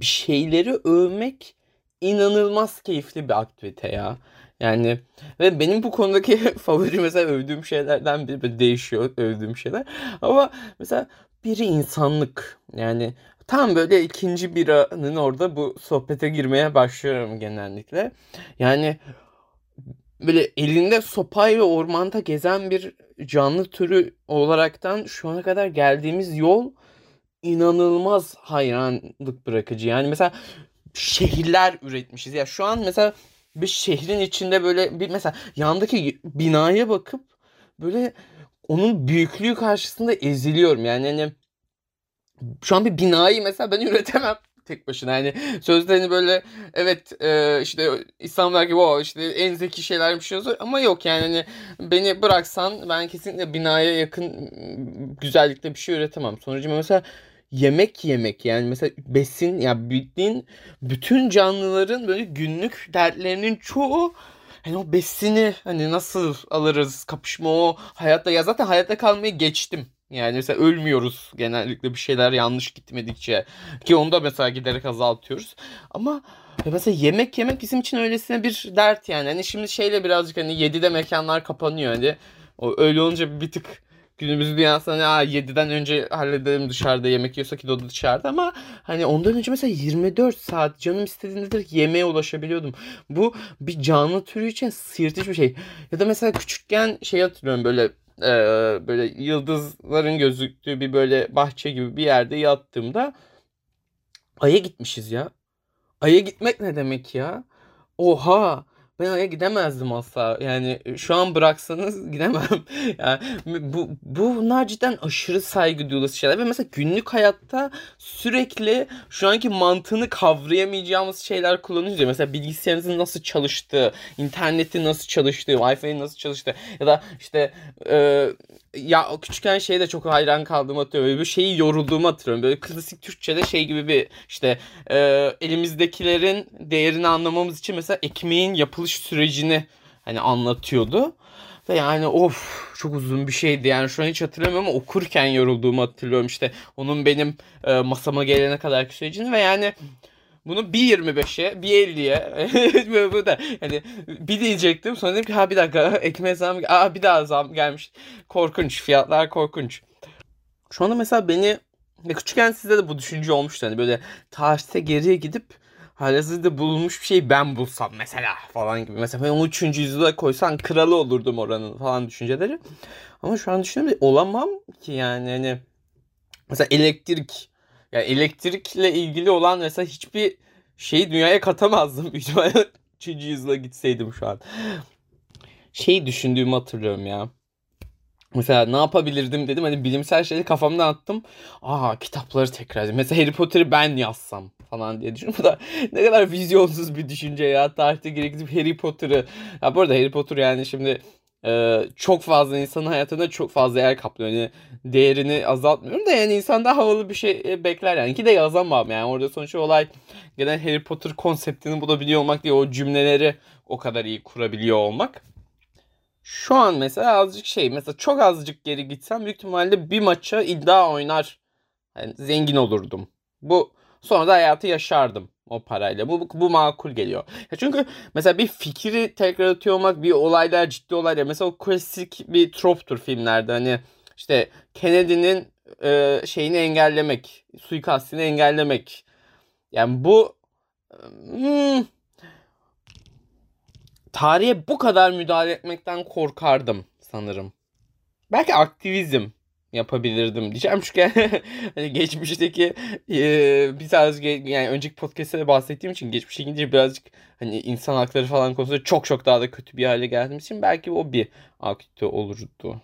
bir şeyleri övmek inanılmaz keyifli bir aktivite ya. Yani ve benim bu konudaki favori mesela övdüğüm şeylerden biri değişiyor övdüğüm şeyler. Ama mesela biri insanlık. Yani tam böyle ikinci biranın orada bu sohbete girmeye başlıyorum genellikle. Yani böyle elinde sopayla ormanda gezen bir canlı türü olaraktan şu ana kadar geldiğimiz yol inanılmaz hayranlık bırakıcı. Yani mesela şehirler üretmişiz. Ya şu an mesela bir şehrin içinde böyle bir mesela yandaki binaya bakıp böyle onun büyüklüğü karşısında eziliyorum. Yani hani şu an bir binayı mesela ben üretemem tek başına yani sözde hani böyle evet e, işte gibi o işte en zeki şeyler bir ama yok yani hani beni bıraksan ben kesinlikle binaya yakın güzellikte bir şey üretemem. Sonucu mesela yemek yemek yani mesela besin ya bildiğin bütün canlıların böyle günlük dertlerinin çoğu hani o besini hani nasıl alırız kapışma o hayatta ya zaten hayatta kalmayı geçtim. Yani mesela ölmüyoruz genellikle bir şeyler yanlış gitmedikçe ki onu da mesela giderek azaltıyoruz. Ama mesela yemek yemek bizim için öylesine bir dert yani. Hani şimdi şeyle birazcık hani 7'de mekanlar kapanıyor hani. O öyle olunca bir tık günümüz dünyasında hani 7'den önce halledelim dışarıda yemek yiyorsak ki de dışarıda ama hani ondan önce mesela 24 saat canım istediğinde direkt yemeğe ulaşabiliyordum. Bu bir canlı türü için sıyırtıcı bir şey. Ya da mesela küçükken şey hatırlıyorum böyle e, böyle yıldızların gözüktüğü bir böyle bahçe gibi bir yerde yattığımda Ay'a gitmişiz ya. Ay'a gitmek ne demek ya? Oha! Ben oraya gidemezdim asla. Yani e, şu an bıraksanız gidemem. yani bu, bu bunlar cidden aşırı saygı duyulası şeyler. Ve mesela günlük hayatta sürekli şu anki mantığını kavrayamayacağımız şeyler kullanıyoruz ya. Mesela bilgisayarınızın nasıl çalıştığı, internetin nasıl çalıştığı, Wi-Fi'nin nasıl çalıştığı ya da işte e, ya küçükken şeye de çok hayran kaldığımı hatırlıyorum. Böyle bir şeyi yorulduğumu hatırlıyorum. Böyle klasik Türkçe'de şey gibi bir işte e, elimizdekilerin değerini anlamamız için mesela ekmeğin yapılış sürecini hani anlatıyordu. Ve yani of çok uzun bir şeydi yani şu an hiç hatırlamıyorum ama okurken yorulduğumu hatırlıyorum işte onun benim e, masama gelene kadarki sürecini ve yani bunu bir 25'e, bir 50'ye bu da hani bir diyecektim. Sonra dedim ki ha bir dakika ekmeğe zam aa bir daha zam gelmiş. Korkunç fiyatlar korkunç. Şu anda mesela beni ya küçükken sizde de bu düşünce olmuştu. Hani böyle tarihte geriye gidip halihazırda bulunmuş bir şey ben bulsam mesela falan gibi. Mesela 13. yüzyıla koysan kralı olurdum oranın falan düşünceleri. Ama şu an düşünüyorum olamam ki yani hani mesela elektrik yani elektrikle ilgili olan mesela hiçbir şeyi dünyaya katamazdım. Büyük ihtimalle 3. yüzyıla gitseydim şu an. Şey düşündüğümü hatırlıyorum ya. Mesela ne yapabilirdim dedim. Hani bilimsel şeyleri kafamdan attım. Aa kitapları tekrar edeyim. Mesela Harry Potter'ı ben yazsam falan diye düşünüyorum. Bu da ne kadar vizyonsuz bir düşünce ya. Tarihte gidip Harry Potter'ı. Ya bu arada Harry Potter yani şimdi ee, çok fazla insanın hayatında çok fazla yer kaplıyor. Yani değerini azaltmıyorum da yani insan da havalı bir şey e, bekler yani. Ki de yazamam yani orada sonuçta olay genel Harry Potter konseptini bulabiliyor olmak diye o cümleleri o kadar iyi kurabiliyor olmak. Şu an mesela azıcık şey mesela çok azıcık geri gitsem büyük ihtimalle bir maça iddia oynar yani zengin olurdum. Bu sonra da hayatı yaşardım o parayla. Bu, bu makul geliyor. Ya çünkü mesela bir fikri tekrar atıyor olmak bir olaylar ciddi olaylar. Mesela o klasik bir troptur filmlerde hani işte Kennedy'nin e, şeyini engellemek, suikastini engellemek. Yani bu hmm, tarihe bu kadar müdahale etmekten korkardım sanırım. Belki aktivizm yapabilirdim diyeceğim. Çünkü hani geçmişteki e, birazcık yani önceki podcast'te de bahsettiğim için geçmişe gidince birazcık hani insan hakları falan konusunda çok çok daha da kötü bir hale geldiğim için belki o bir aktivite olurdu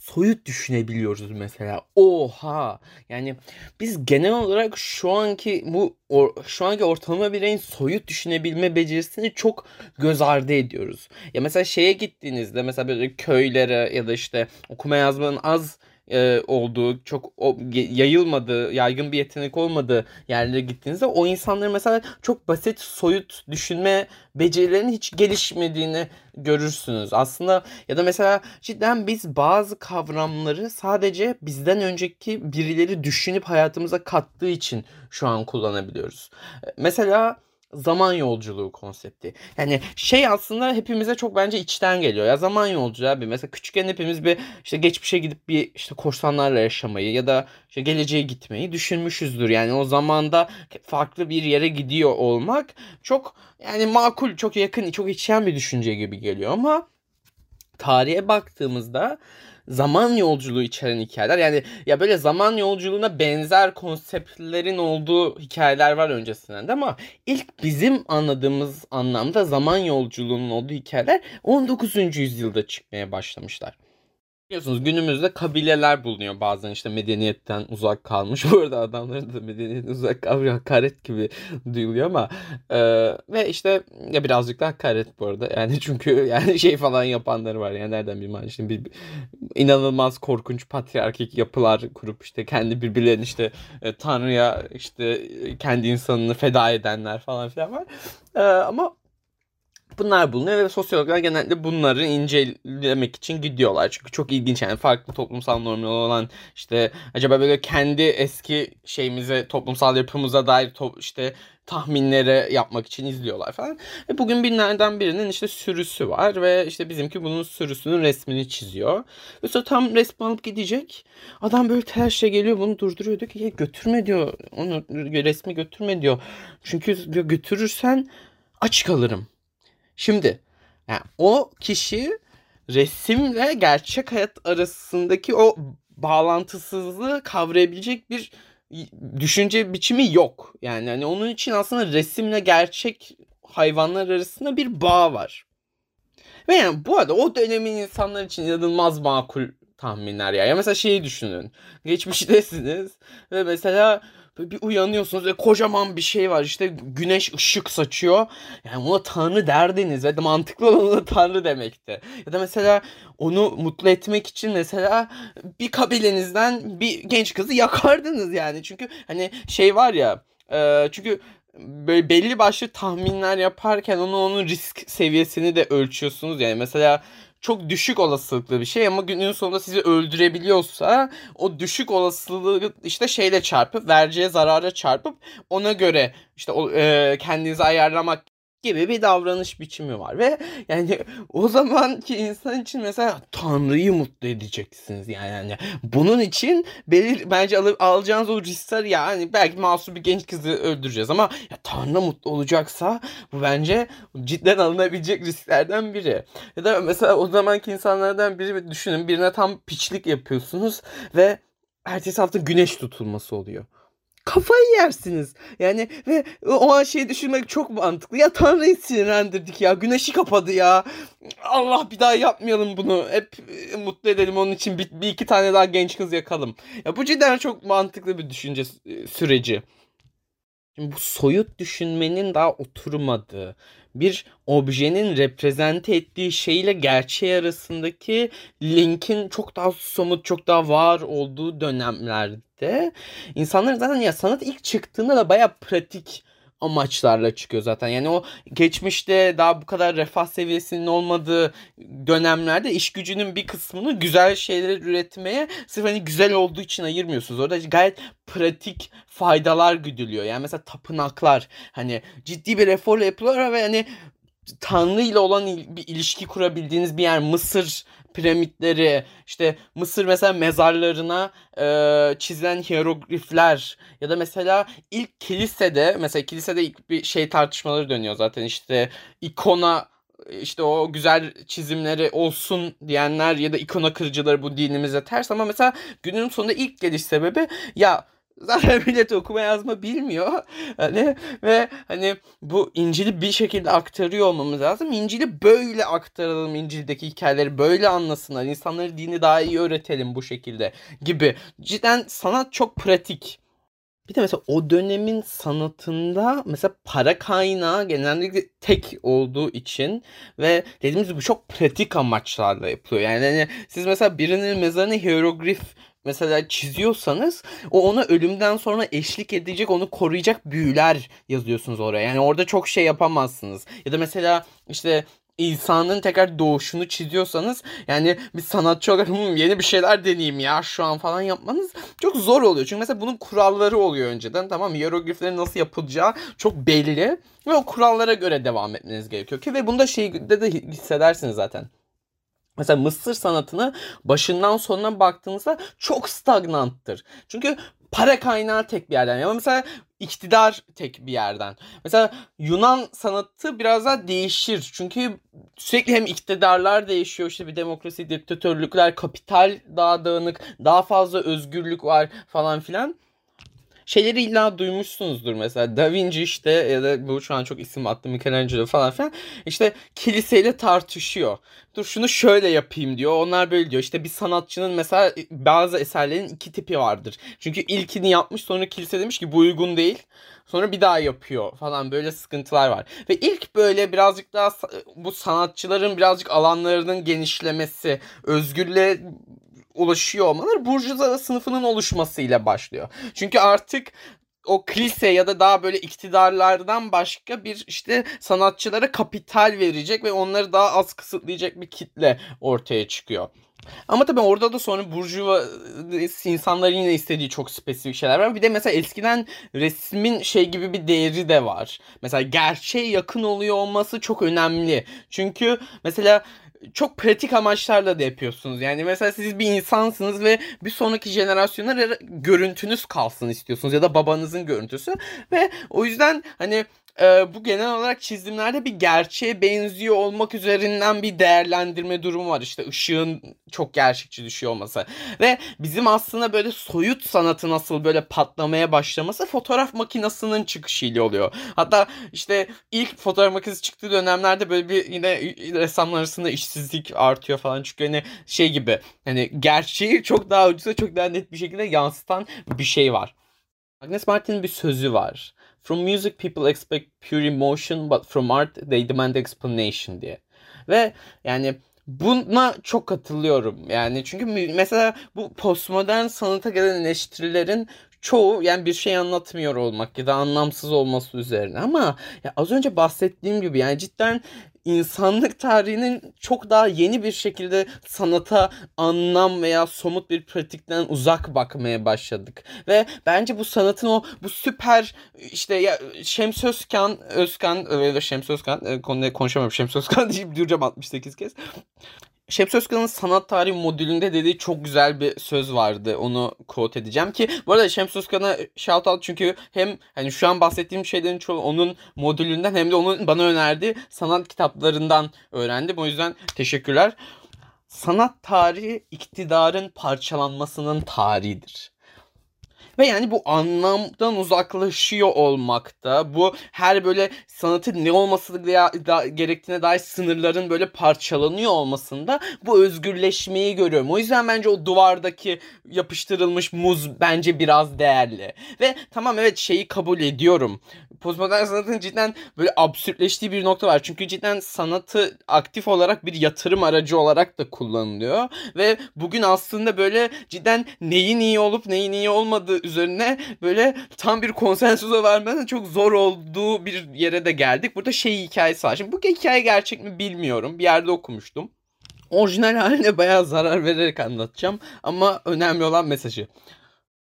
soyut düşünebiliyoruz mesela. Oha! Yani biz genel olarak şu anki bu or, şu anki ortalama bireyin soyut düşünebilme becerisini çok göz ardı ediyoruz. Ya mesela şeye gittiğinizde mesela böyle köylere ya da işte okuma yazmanın az e, olduğu, çok o, yayılmadığı, yaygın bir yetenek olmadığı yerlere gittiğinizde o insanların mesela çok basit, soyut düşünme becerilerinin hiç gelişmediğini görürsünüz. Aslında ya da mesela cidden biz bazı kavramları sadece bizden önceki birileri düşünüp hayatımıza kattığı için şu an kullanabiliyoruz. Mesela zaman yolculuğu konsepti. Yani şey aslında hepimize çok bence içten geliyor. Ya zaman yolculuğu abi. Mesela küçükken hepimiz bir işte geçmişe gidip bir işte korsanlarla yaşamayı ya da işte geleceğe gitmeyi düşünmüşüzdür. Yani o zamanda farklı bir yere gidiyor olmak çok yani makul, çok yakın, çok içen bir düşünce gibi geliyor ama tarihe baktığımızda zaman yolculuğu içeren hikayeler. Yani ya böyle zaman yolculuğuna benzer konseptlerin olduğu hikayeler var öncesinden de ama ilk bizim anladığımız anlamda zaman yolculuğunun olduğu hikayeler 19. yüzyılda çıkmaya başlamışlar. Biliyorsunuz günümüzde kabileler bulunuyor bazen işte medeniyetten uzak kalmış. Bu arada adamların da medeniyetten uzak kalmış hakaret gibi duyuluyor ama e, ve işte ya birazcık da hakaret bu arada. Yani çünkü yani şey falan yapanları var. Yani nereden bilmem işte bir, bir inanılmaz korkunç patriarkik yapılar kurup işte kendi birbirlerini işte e, tanrıya işte kendi insanını feda edenler falan filan var. E, ama bunlar bulunuyor ve sosyologlar genelde bunları incelemek için gidiyorlar. Çünkü çok ilginç yani farklı toplumsal normlar olan işte acaba böyle kendi eski şeyimize toplumsal yapımıza dair to- işte tahminleri yapmak için izliyorlar falan. E bugün binlerden birinin işte sürüsü var ve işte bizimki bunun sürüsünün resmini çiziyor. Ve sonra tam resmi alıp gidecek. Adam böyle telaşla geliyor bunu durduruyor diyor ki götürme diyor. Onu resmi götürme diyor. Çünkü diyor götürürsen aç kalırım. Şimdi yani o kişi resimle gerçek hayat arasındaki o bağlantısızlığı kavrayabilecek bir düşünce biçimi yok. Yani hani onun için aslında resimle gerçek hayvanlar arasında bir bağ var. Ve yani bu arada o dönemin insanlar için inanılmaz makul tahminler ya. Ya mesela şeyi düşünün. Geçmiştesiniz ve mesela bir uyanıyorsunuz ve kocaman bir şey var işte güneş ışık saçıyor. Yani ona tanrı derdiniz ve mantıklı olan ona tanrı demekti. Ya da mesela onu mutlu etmek için mesela bir kabilenizden bir genç kızı yakardınız yani. Çünkü hani şey var ya e, çünkü böyle belli başlı tahminler yaparken onu onun risk seviyesini de ölçüyorsunuz yani mesela çok düşük olasılıklı bir şey ama günün sonunda sizi öldürebiliyorsa o düşük olasılığı işte şeyle çarpıp vereceği zarara çarpıp ona göre işte e, kendinizi ayarlamak gibi bir davranış biçimi var ve yani o zamanki insan için mesela Tanrı'yı mutlu edeceksiniz yani, yani bunun için belir bence al, alacağınız o riskler yani belki masum bir genç kızı öldüreceğiz ama ya Tanrı mutlu olacaksa bu bence cidden alınabilecek risklerden biri. Ya da mesela o zamanki insanlardan biri düşünün birine tam piçlik yapıyorsunuz ve ertesi hafta güneş tutulması oluyor kafayı yersiniz. Yani ve o an şey düşünmek çok mantıklı. Ya Tanrı'yı sinirlendirdik ya. Güneşi kapadı ya. Allah bir daha yapmayalım bunu. Hep e, mutlu edelim onun için bir, bir iki tane daha genç kız yakalım. Ya bu cidden çok mantıklı bir düşünce e, süreci. Şimdi bu soyut düşünmenin daha oturmadığı, bir objenin reprezente ettiği şeyle gerçeği arasındaki linkin çok daha somut, çok daha var olduğu dönemlerde insanlar zaten ya sanat ilk çıktığında da baya pratik amaçlarla çıkıyor zaten. Yani o geçmişte daha bu kadar refah seviyesinin olmadığı dönemlerde iş gücünün bir kısmını güzel şeyler üretmeye sırf hani güzel olduğu için ayırmıyorsunuz. Orada gayet pratik faydalar güdülüyor. Yani mesela tapınaklar hani ciddi bir reform yapılıyor ve hani Tanrı ile olan bir ilişki kurabildiğiniz bir yer Mısır piramitleri işte Mısır mesela mezarlarına e, çizilen hieroglifler ya da mesela ilk kilisede mesela kilisede ilk bir şey tartışmaları dönüyor zaten işte ikona işte o güzel çizimleri olsun diyenler ya da ikona kırıcıları bu dinimize ters ama mesela günün sonunda ilk geliş sebebi ya Zaten millet okuma yazma bilmiyor. Hani ve hani bu İncil'i bir şekilde aktarıyor olmamız lazım. İncil'i böyle aktaralım. İncil'deki hikayeleri böyle anlasınlar. İnsanları dini daha iyi öğretelim bu şekilde gibi. Cidden sanat çok pratik. Bir de mesela o dönemin sanatında mesela para kaynağı genellikle tek olduğu için ve dediğimiz gibi çok pratik amaçlarla yapılıyor. Yani hani siz mesela birinin mezarını hieroglif mesela çiziyorsanız o ona ölümden sonra eşlik edecek, onu koruyacak büyüler yazıyorsunuz oraya. Yani orada çok şey yapamazsınız. Ya da mesela işte insanın tekrar doğuşunu çiziyorsanız yani bir sanatçı olarak hmm, yeni bir şeyler deneyeyim ya şu an falan yapmanız çok zor oluyor. Çünkü mesela bunun kuralları oluyor önceden tamam hierogliflerin nasıl yapılacağı çok belli ve o kurallara göre devam etmeniz gerekiyor ki ve bunda şeyde de hissedersiniz zaten. Mesela Mısır sanatını başından sonuna baktığınızda çok stagnanttır. Çünkü para kaynağı tek bir yerden. Ama mesela iktidar tek bir yerden. Mesela Yunan sanatı biraz daha değişir. Çünkü sürekli hem iktidarlar değişiyor. işte bir demokrasi, diktatörlükler, kapital daha dağınık, daha fazla özgürlük var falan filan şeyleri illa duymuşsunuzdur mesela Da Vinci işte ya da bu şu an çok isim attı Michelangelo falan filan işte kiliseyle tartışıyor. Dur şunu şöyle yapayım diyor. Onlar böyle diyor. İşte bir sanatçının mesela bazı eserlerin iki tipi vardır. Çünkü ilkini yapmış sonra kilise demiş ki bu uygun değil. Sonra bir daha yapıyor falan böyle sıkıntılar var. Ve ilk böyle birazcık daha bu sanatçıların birazcık alanlarının genişlemesi, özgürlüğe ulaşıyor olmaları burjuva sınıfının oluşmasıyla başlıyor. Çünkü artık o kilise ya da daha böyle iktidarlardan başka bir işte sanatçılara kapital verecek ve onları daha az kısıtlayacak bir kitle ortaya çıkıyor. Ama tabii orada da sonra burjuva insanların yine istediği çok spesifik şeyler var. Bir de mesela eskiden resmin şey gibi bir değeri de var. Mesela gerçeğe yakın oluyor olması çok önemli. Çünkü mesela çok pratik amaçlarla da yapıyorsunuz. Yani mesela siz bir insansınız ve bir sonraki jenerasyonlara görüntünüz kalsın istiyorsunuz ya da babanızın görüntüsü ve o yüzden hani e, bu genel olarak çizimlerde bir gerçeğe benziyor olmak üzerinden bir değerlendirme durumu var. İşte ışığın çok gerçekçi düşüyor olması. Ve bizim aslında böyle soyut sanatı nasıl böyle patlamaya başlaması fotoğraf makinesinin çıkışıyla oluyor. Hatta işte ilk fotoğraf makinesi çıktığı dönemlerde böyle bir yine ressamlar arasında işsizlik artıyor falan. Çünkü hani şey gibi hani gerçeği çok daha ucuza çok daha net bir şekilde yansıtan bir şey var. Agnes Martin'in bir sözü var. From music people expect pure emotion but from art they demand explanation diye. Ve yani buna çok katılıyorum. Yani çünkü mesela bu postmodern sanata gelen eleştirilerin çoğu yani bir şey anlatmıyor olmak ya da anlamsız olması üzerine ama ya az önce bahsettiğim gibi yani cidden insanlık tarihinin çok daha yeni bir şekilde sanata anlam veya somut bir pratikten uzak bakmaya başladık. Ve bence bu sanatın o bu süper işte ya Şems Özkan, Özkan öyle Şems Özkan e, konuda konuşamıyorum Şems Özkan deyip duracağım 68 kez. Şems sanat tarihi modülünde dediği çok güzel bir söz vardı. Onu quote edeceğim ki bu arada Şems Özkan'a shout out çünkü hem hani şu an bahsettiğim şeylerin çoğu onun modülünden hem de onun bana önerdiği sanat kitaplarından öğrendim. O yüzden teşekkürler. Sanat tarihi iktidarın parçalanmasının tarihidir. Ve yani bu anlamdan uzaklaşıyor olmakta. Bu her böyle sanatın ne olması da, gerektiğine dair sınırların böyle parçalanıyor olmasında bu özgürleşmeyi görüyorum. O yüzden bence o duvardaki yapıştırılmış muz bence biraz değerli. Ve tamam evet şeyi kabul ediyorum. Postmodern sanatın cidden böyle absürtleştiği bir nokta var. Çünkü cidden sanatı aktif olarak bir yatırım aracı olarak da kullanılıyor. Ve bugün aslında böyle cidden neyin iyi olup neyin iyi olmadığı üzerine böyle tam bir konsensusa vermeden çok zor olduğu bir yere de geldik. Burada şey hikayesi var. Şimdi bu hikaye gerçek mi bilmiyorum. Bir yerde okumuştum. Orijinal haline bayağı zarar vererek anlatacağım. Ama önemli olan mesajı.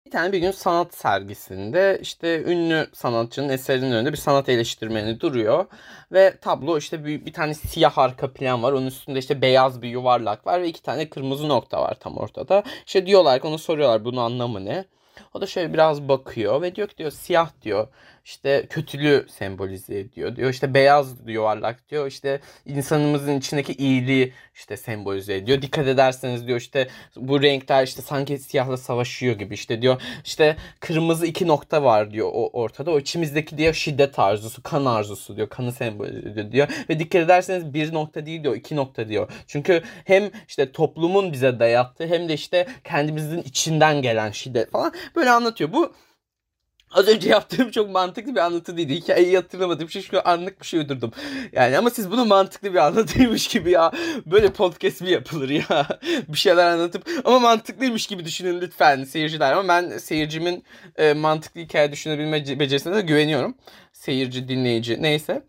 Bir tane bir gün sanat sergisinde işte ünlü sanatçının eserinin önünde bir sanat eleştirmeni duruyor. Ve tablo işte bir, bir tane siyah arka plan var. Onun üstünde işte beyaz bir yuvarlak var ve iki tane kırmızı nokta var tam ortada. İşte diyorlar ki onu soruyorlar bunun anlamı ne? O da şöyle biraz bakıyor ve diyor ki diyor siyah diyor işte kötülüğü sembolize ediyor diyor. İşte beyaz yuvarlak diyor. İşte insanımızın içindeki iyiliği işte sembolize ediyor. Dikkat ederseniz diyor işte bu renkler işte sanki siyahla savaşıyor gibi işte diyor. İşte kırmızı iki nokta var diyor o ortada. O içimizdeki diyor şiddet arzusu, kan arzusu diyor. Kanı sembolize ediyor diyor. Ve dikkat ederseniz bir nokta değil diyor, iki nokta diyor. Çünkü hem işte toplumun bize dayattığı hem de işte kendimizin içinden gelen şiddet falan böyle anlatıyor. Bu Az önce yaptığım çok mantıklı bir anlatı değildi. Hikayeyi hatırlamadım. Şey şu anlık bir şey uydurdum. Yani ama siz bunu mantıklı bir anlatıymış gibi ya. Böyle podcast mi yapılır ya? bir şeyler anlatıp ama mantıklıymış gibi düşünün lütfen seyirciler. Ama ben seyircimin e, mantıklı hikaye düşünebilme becerisine de güveniyorum. Seyirci, dinleyici neyse.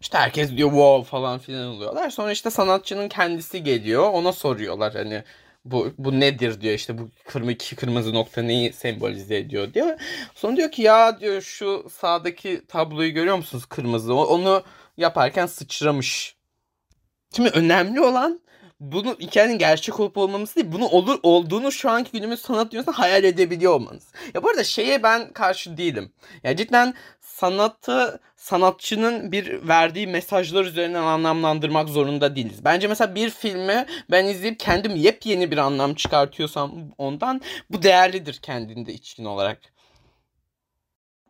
İşte herkes diyor wow falan filan oluyorlar. Sonra işte sanatçının kendisi geliyor. Ona soruyorlar hani bu, bu nedir diyor işte bu kırmızı kırmızı nokta neyi sembolize ediyor diyor. Sonra diyor ki ya diyor şu sağdaki tabloyu görüyor musunuz kırmızı onu yaparken sıçramış. Şimdi önemli olan bunu hikayenin gerçek olup olmaması değil. Bunu olur olduğunu şu anki günümüz sanat dünyasında hayal edebiliyor olmanız. Ya bu arada şeye ben karşı değilim. Ya cidden sanatı sanatçının bir verdiği mesajlar üzerinden anlamlandırmak zorunda değiliz. Bence mesela bir filmi ben izleyip kendim yepyeni bir anlam çıkartıyorsam ondan bu değerlidir kendinde içkin olarak.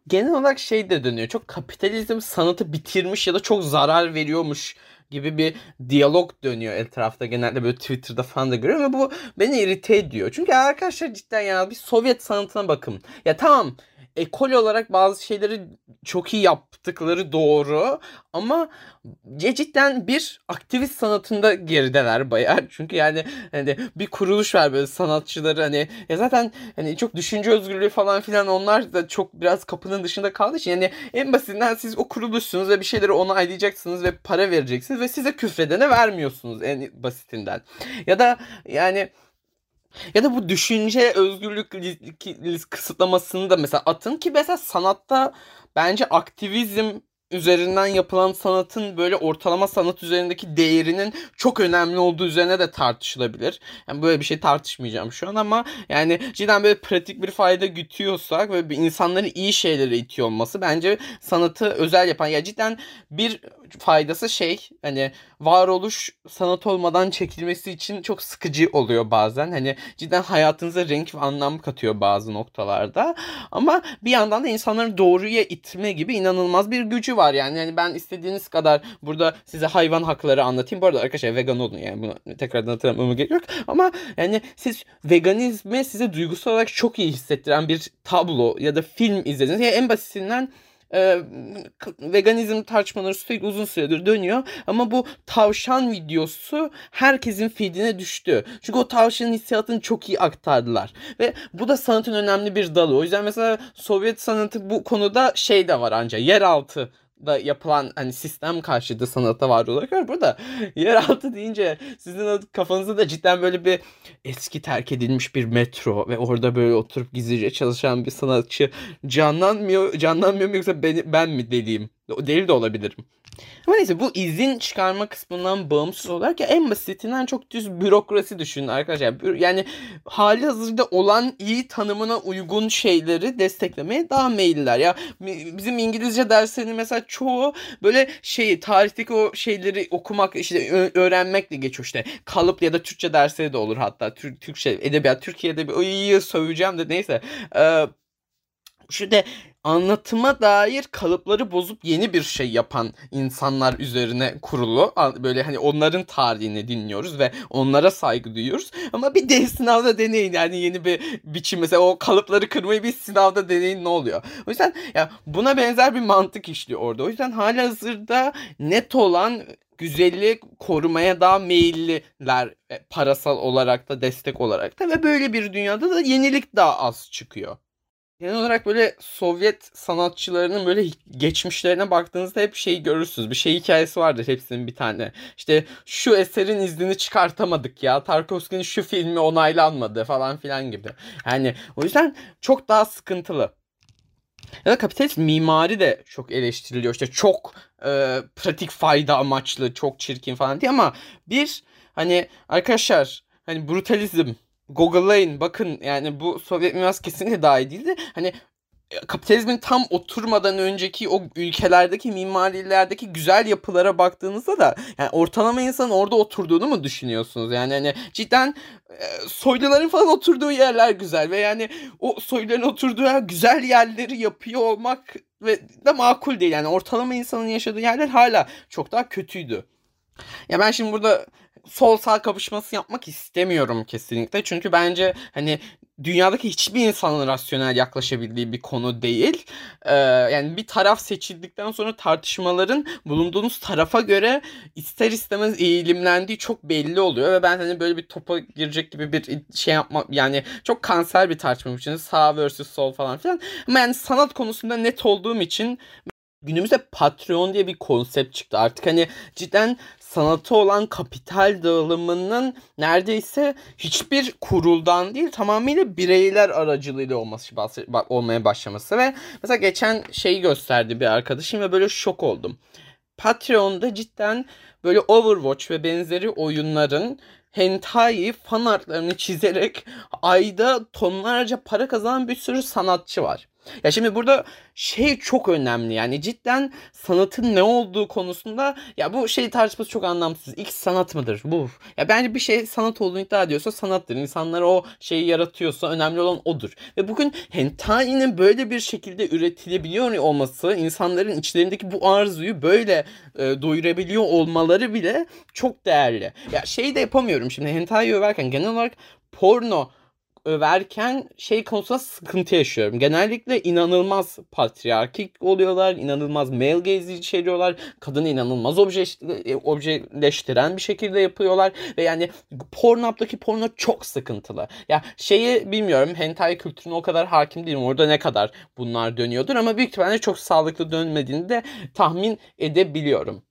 Genel olarak şey de dönüyor. Çok kapitalizm sanatı bitirmiş ya da çok zarar veriyormuş gibi bir diyalog dönüyor etrafta genelde böyle Twitter'da falan da görüyorum ve bu beni irite ediyor. Çünkü arkadaşlar cidden ya bir Sovyet sanatına bakın. Ya tamam ekol olarak bazı şeyleri çok iyi yaptıkları doğru ama cidden bir aktivist sanatında gerideler bayağı. Çünkü yani hani bir kuruluş var böyle sanatçıları hani ya zaten hani çok düşünce özgürlüğü falan filan onlar da çok biraz kapının dışında kaldığı için yani en basitinden siz o kuruluşsunuz ve bir şeyleri onaylayacaksınız ve para vereceksiniz ve size küfredene vermiyorsunuz en basitinden. Ya da yani ya da bu düşünce özgürlük kısıtlamasını da mesela atın ki mesela sanatta bence aktivizm üzerinden yapılan sanatın böyle ortalama sanat üzerindeki değerinin çok önemli olduğu üzerine de tartışılabilir. Yani böyle bir şey tartışmayacağım şu an ama yani cidden böyle pratik bir fayda gütüyorsak ve insanların iyi şeylere itiyor olması bence sanatı özel yapan ya cidden bir faydası şey hani varoluş sanat olmadan çekilmesi için çok sıkıcı oluyor bazen. Hani cidden hayatınıza renk ve anlam katıyor bazı noktalarda. Ama bir yandan da insanların doğruya itme gibi inanılmaz bir gücü var. Yani yani ben istediğiniz kadar burada size hayvan hakları anlatayım. Bu arada arkadaşlar vegan olun yani bunu tekrardan hatırlamama gerek yok. Ama yani siz veganizmi size duygusal olarak çok iyi hissettiren bir tablo ya da film izlediniz. Yani en basitinden e, veganizm tartışmaları sürekli uzun süredir dönüyor. Ama bu tavşan videosu herkesin feedine düştü. Çünkü o tavşanın hissiyatını çok iyi aktardılar. Ve bu da sanatın önemli bir dalı. O yüzden mesela Sovyet sanatı bu konuda şey de var ancak yeraltı da yapılan hani sistem karşıtı sanata var olarak var. Burada yeraltı deyince sizin kafanızda da cidden böyle bir eski terk edilmiş bir metro ve orada böyle oturup gizlice çalışan bir sanatçı canlanmıyor canlanmıyor mu yoksa ben, ben mi deliyim? Deli de olabilirim. Ama neyse bu izin çıkarma kısmından bağımsız olarak ya en basitinden çok düz bürokrasi düşünün arkadaşlar. Yani hali hazırda olan iyi tanımına uygun şeyleri desteklemeye daha meyilliler. Ya bizim İngilizce derslerinin mesela çoğu böyle şey tarihteki o şeyleri okumak işte öğrenmekle geçiyor işte. Kalıp ya da Türkçe dersleri de olur hatta. Türk, Türkçe edebiyat Türkiye'de bir iyi söveceğim de neyse. Ee, şurada anlatıma dair kalıpları bozup yeni bir şey yapan insanlar üzerine kurulu. Böyle hani onların tarihini dinliyoruz ve onlara saygı duyuyoruz. Ama bir de sınavda deneyin yani yeni bir biçim mesela o kalıpları kırmayı bir sınavda deneyin ne oluyor? O yüzden ya buna benzer bir mantık işliyor orada. O yüzden hala hazırda net olan güzelliği korumaya daha meyilliler e, parasal olarak da destek olarak da ve böyle bir dünyada da yenilik daha az çıkıyor. Genel olarak böyle Sovyet sanatçılarının böyle geçmişlerine baktığınızda hep şeyi görürsünüz. Bir şey hikayesi vardır hepsinin bir tane. İşte şu eserin iznini çıkartamadık ya. Tarkovski'nin şu filmi onaylanmadı falan filan gibi. Yani o yüzden çok daha sıkıntılı. Ya da kapitalist mimari de çok eleştiriliyor. İşte çok e, pratik fayda amaçlı, çok çirkin falan diye ama bir hani arkadaşlar hani brutalizm Google'layın bakın yani bu Sovyet miras kesinlikle daha değildi. Hani e, kapitalizmin tam oturmadan önceki o ülkelerdeki mimarilerdeki güzel yapılara baktığınızda da yani ortalama insanın orada oturduğunu mu düşünüyorsunuz? Yani hani cidden e, soyluların falan oturduğu yerler güzel ve yani o soyluların oturduğu yer güzel yerleri yapıyor olmak ve de makul değil. Yani ortalama insanın yaşadığı yerler hala çok daha kötüydü. Ya ben şimdi burada sol sağ kapışması yapmak istemiyorum kesinlikle. Çünkü bence hani dünyadaki hiçbir insanın rasyonel yaklaşabildiği bir konu değil. Ee, yani bir taraf seçildikten sonra tartışmaların bulunduğunuz tarafa göre ister istemez eğilimlendiği çok belli oluyor ve ben hani böyle bir topa girecek gibi bir şey yapma yani çok kanser bir tartışma için sağ versus sol falan filan. Ama yani sanat konusunda net olduğum için günümüzde Patreon diye bir konsept çıktı. Artık hani cidden sanatı olan kapital dağılımının neredeyse hiçbir kuruldan değil tamamıyla bireyler aracılığıyla olması olmaya başlaması ve mesela geçen şeyi gösterdi bir arkadaşım ve böyle şok oldum. Patreon'da cidden böyle Overwatch ve benzeri oyunların hentai fan artlarını çizerek ayda tonlarca para kazanan bir sürü sanatçı var. Ya şimdi burada şey çok önemli yani cidden sanatın ne olduğu konusunda ya bu şey tartışması çok anlamsız. X sanat mıdır? Bu. Ya bence bir şey sanat olduğunu iddia ediyorsa sanattır. İnsanlar o şeyi yaratıyorsa önemli olan odur. Ve bugün hentai'nin böyle bir şekilde üretilebiliyor olması insanların içlerindeki bu arzuyu böyle e, doyurabiliyor olmaları bile çok değerli. Ya şey de yapamıyorum şimdi hentai överken genel olarak porno överken şey konusunda sıkıntı yaşıyorum. Genellikle inanılmaz patriarkik oluyorlar, inanılmaz male gaze içeriyorlar, kadını inanılmaz obje, objeleştiren bir şekilde yapıyorlar ve yani Pornhub'daki porno çok sıkıntılı. Ya şeyi bilmiyorum, hentai kültürüne o kadar hakim değilim. Orada ne kadar bunlar dönüyordur ama büyük ihtimalle çok sağlıklı dönmediğini de tahmin edebiliyorum.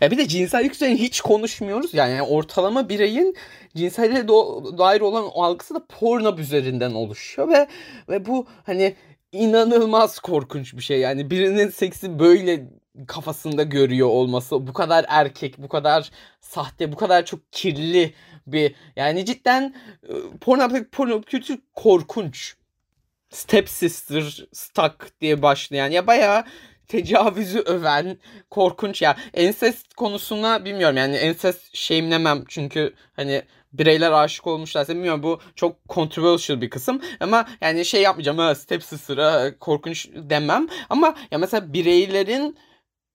Ya bir de cinsellik üzerine hiç konuşmuyoruz. Yani, ortalama bireyin cinselliğe dair olan algısı da porno üzerinden oluşuyor ve ve bu hani inanılmaz korkunç bir şey. Yani birinin seksi böyle kafasında görüyor olması, bu kadar erkek, bu kadar sahte, bu kadar çok kirli bir yani cidden porno porno kültür korkunç. Step Sister Stuck diye başlayan ya bayağı tecavüzü öven korkunç ya. Ensest konusuna bilmiyorum yani ensest şeyimlemem çünkü hani bireyler aşık olmuşlarsa bilmiyorum bu çok controversial bir kısım. Ama yani şey yapmayacağım ha stepsister'a korkunç demem. Ama ya mesela bireylerin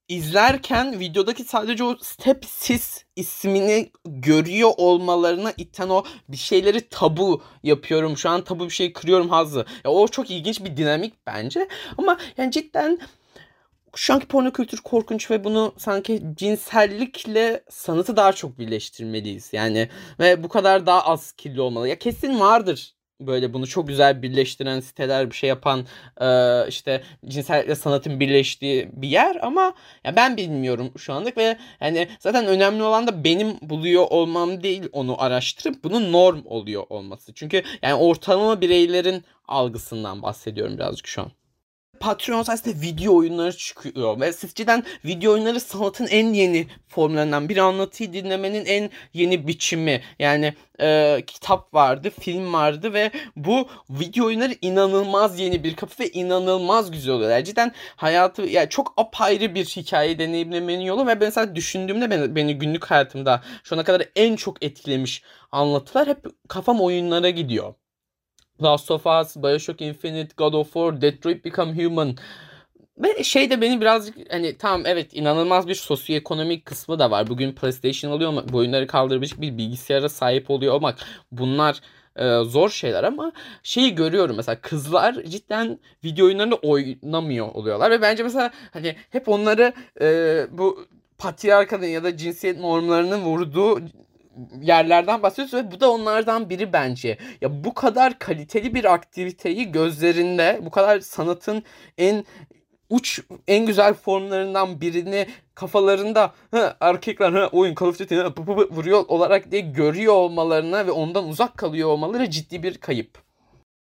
izlerken videodaki sadece o stepsis ismini görüyor olmalarına iten o bir şeyleri tabu yapıyorum. Şu an tabu bir şey kırıyorum hazı ya o çok ilginç bir dinamik bence. Ama yani cidden şu anki porno kültür korkunç ve bunu sanki cinsellikle sanatı daha çok birleştirmeliyiz. Yani ve bu kadar daha az kirli olmalı. Ya kesin vardır böyle bunu çok güzel birleştiren siteler bir şey yapan e, işte cinsellikle sanatın birleştiği bir yer ama ya ben bilmiyorum şu anlık ve yani zaten önemli olan da benim buluyor olmam değil onu araştırıp bunun norm oluyor olması. Çünkü yani ortalama bireylerin algısından bahsediyorum birazcık şu an. Patreon sayesinde video oyunları çıkıyor ve sizceden video oyunları sanatın en yeni formlarından bir anlatıyı dinlemenin en yeni biçimi yani e, kitap vardı film vardı ve bu video oyunları inanılmaz yeni bir kapı ve inanılmaz güzel oluyorlar. Cidden hayatı yani çok apayrı bir hikaye deneyimlemenin yolu ve mesela düşündüğümde beni, beni günlük hayatımda şu ana kadar en çok etkilemiş anlatılar hep kafam oyunlara gidiyor. Last of Us, Bioshock Infinite, God of War, Detroit Become Human. Ve şey de beni birazcık hani tamam evet inanılmaz bir sosyoekonomik kısmı da var. Bugün PlayStation alıyor ama bu oyunları kaldırabilecek bir bilgisayara sahip oluyor olmak bunlar e, zor şeyler ama şeyi görüyorum mesela kızlar cidden video oyunlarında oynamıyor oluyorlar ve bence mesela hani hep onları e, bu patriarkanın ya da cinsiyet normlarının vurduğu yerlerden bahsediyoruz ve bu da onlardan biri bence. Ya bu kadar kaliteli bir aktiviteyi gözlerinde, bu kadar sanatın en uç en güzel formlarından birini kafalarında ha, erkekler ha, oyun Call of Duty ha, vuruyor olarak diye görüyor olmalarına ve ondan uzak kalıyor olmaları ciddi bir kayıp.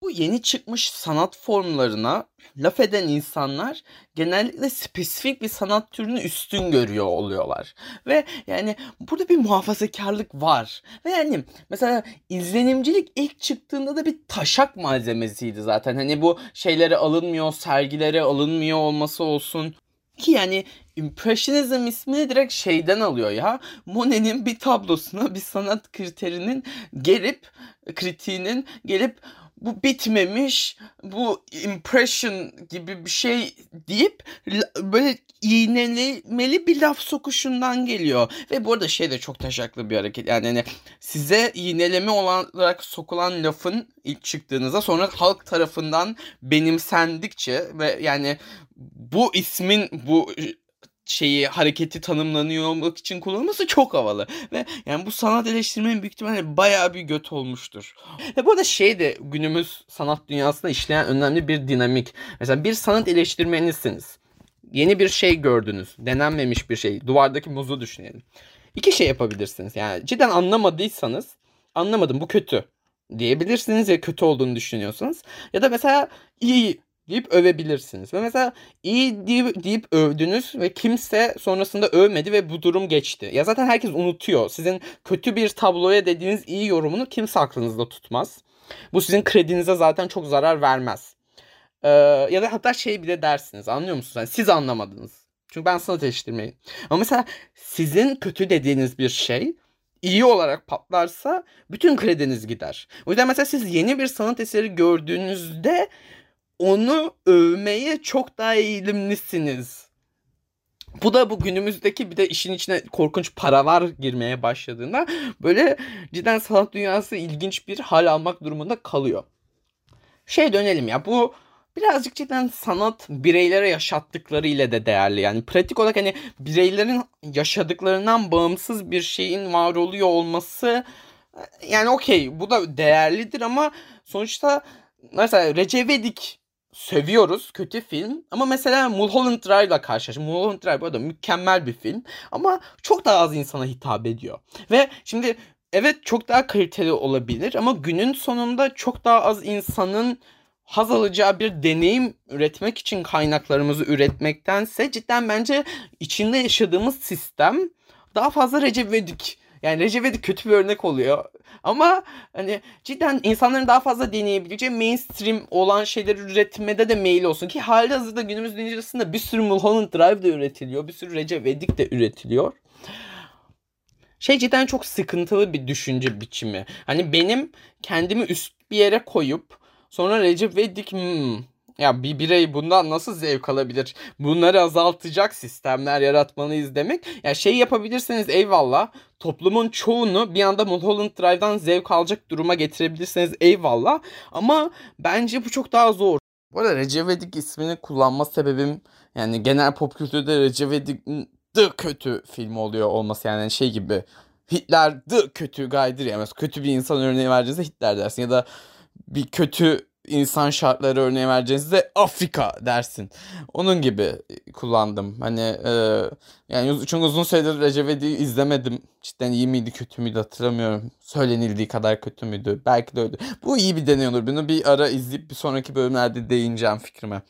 Bu yeni çıkmış sanat formlarına laf eden insanlar genellikle spesifik bir sanat türünü üstün görüyor oluyorlar. Ve yani burada bir muhafazakarlık var. Ve yani mesela izlenimcilik ilk çıktığında da bir taşak malzemesiydi zaten. Hani bu şeylere alınmıyor, sergilere alınmıyor olması olsun. Ki yani Impressionism ismini direkt şeyden alıyor ya. Monet'in bir tablosuna bir sanat kriterinin gelip kritiğinin gelip bu bitmemiş, bu impression gibi bir şey deyip böyle iğnelemeli bir laf sokuşundan geliyor. Ve bu arada şey de çok taşaklı bir hareket. Yani hani size iğneleme olarak sokulan lafın ilk çıktığınızda sonra halk tarafından benimsendikçe ve yani bu ismin bu şeyi hareketi tanımlanıyor olmak için kullanılması çok havalı. Ve yani bu sanat eleştirmenin büyük ihtimalle bayağı bir göt olmuştur. Ve bu arada şey de günümüz sanat dünyasında işleyen önemli bir dinamik. Mesela bir sanat eleştirmenisiniz. Yeni bir şey gördünüz. Denenmemiş bir şey. Duvardaki muzu düşünelim. İki şey yapabilirsiniz. Yani cidden anlamadıysanız anlamadım bu kötü diyebilirsiniz ya kötü olduğunu düşünüyorsanız. Ya da mesela iyi deyip övebilirsiniz. Ve mesela iyi deyip, deyip övdünüz ve kimse sonrasında övmedi ve bu durum geçti. Ya zaten herkes unutuyor. Sizin kötü bir tabloya dediğiniz iyi yorumunu kimse aklınızda tutmaz. Bu sizin kredinize zaten çok zarar vermez. Ee, ya da hatta şey bile dersiniz anlıyor musunuz? Yani siz anlamadınız. Çünkü ben sanat eleştirmeyim. Ama mesela sizin kötü dediğiniz bir şey iyi olarak patlarsa bütün krediniz gider. O yüzden mesela siz yeni bir sanat eseri gördüğünüzde onu övmeye çok daha eğilimlisiniz. Bu da bu günümüzdeki bir de işin içine korkunç paralar girmeye başladığında böyle cidden sanat dünyası ilginç bir hal almak durumunda kalıyor. Şey dönelim ya bu birazcık cidden sanat bireylere yaşattıkları ile de değerli. Yani pratik olarak hani bireylerin yaşadıklarından bağımsız bir şeyin var oluyor olması yani okey bu da değerlidir ama sonuçta mesela Recep İvedik seviyoruz. Kötü film. Ama mesela Mulholland Drive ile karşılaştım. Mulholland Drive bu arada mükemmel bir film. Ama çok daha az insana hitap ediyor. Ve şimdi evet çok daha kaliteli olabilir. Ama günün sonunda çok daha az insanın haz alacağı bir deneyim üretmek için kaynaklarımızı üretmektense cidden bence içinde yaşadığımız sistem daha fazla Recep İvedik yani Recep İvedik kötü bir örnek oluyor. Ama hani cidden insanların daha fazla deneyebileceği mainstream olan şeyleri üretmede de meyil olsun. Ki hali hazırda günümüz dünyasında bir sürü Mulholland Drive de üretiliyor. Bir sürü Recep İvedik de üretiliyor. Şey cidden çok sıkıntılı bir düşünce biçimi. Hani benim kendimi üst bir yere koyup sonra Recep İvedik hmm, ya bir birey bundan nasıl zevk alabilir? Bunları azaltacak sistemler yaratmalıyız demek. Ya şey yapabilirseniz eyvallah. Toplumun çoğunu bir anda Mulholland Drive'dan zevk alacak duruma getirebilirseniz eyvallah. Ama bence bu çok daha zor. Bu arada Recep ismini kullanma sebebim yani genel pop kültürde Recep the kötü film oluyor olması yani şey gibi Hitler the kötü gaydır ya. Mesela kötü bir insan örneği vereceğiz Hitler dersin ya da bir kötü insan şartları örneği vereceğinizde Afrika dersin. Onun gibi kullandım. Hani e, yani çok uzun süredir Recep izlemedim. Cidden iyi miydi kötü müydü hatırlamıyorum. Söylenildiği kadar kötü müydü? Belki de öyle. Bu iyi bir deney olur. Bunu bir ara izleyip bir sonraki bölümlerde değineceğim fikrime.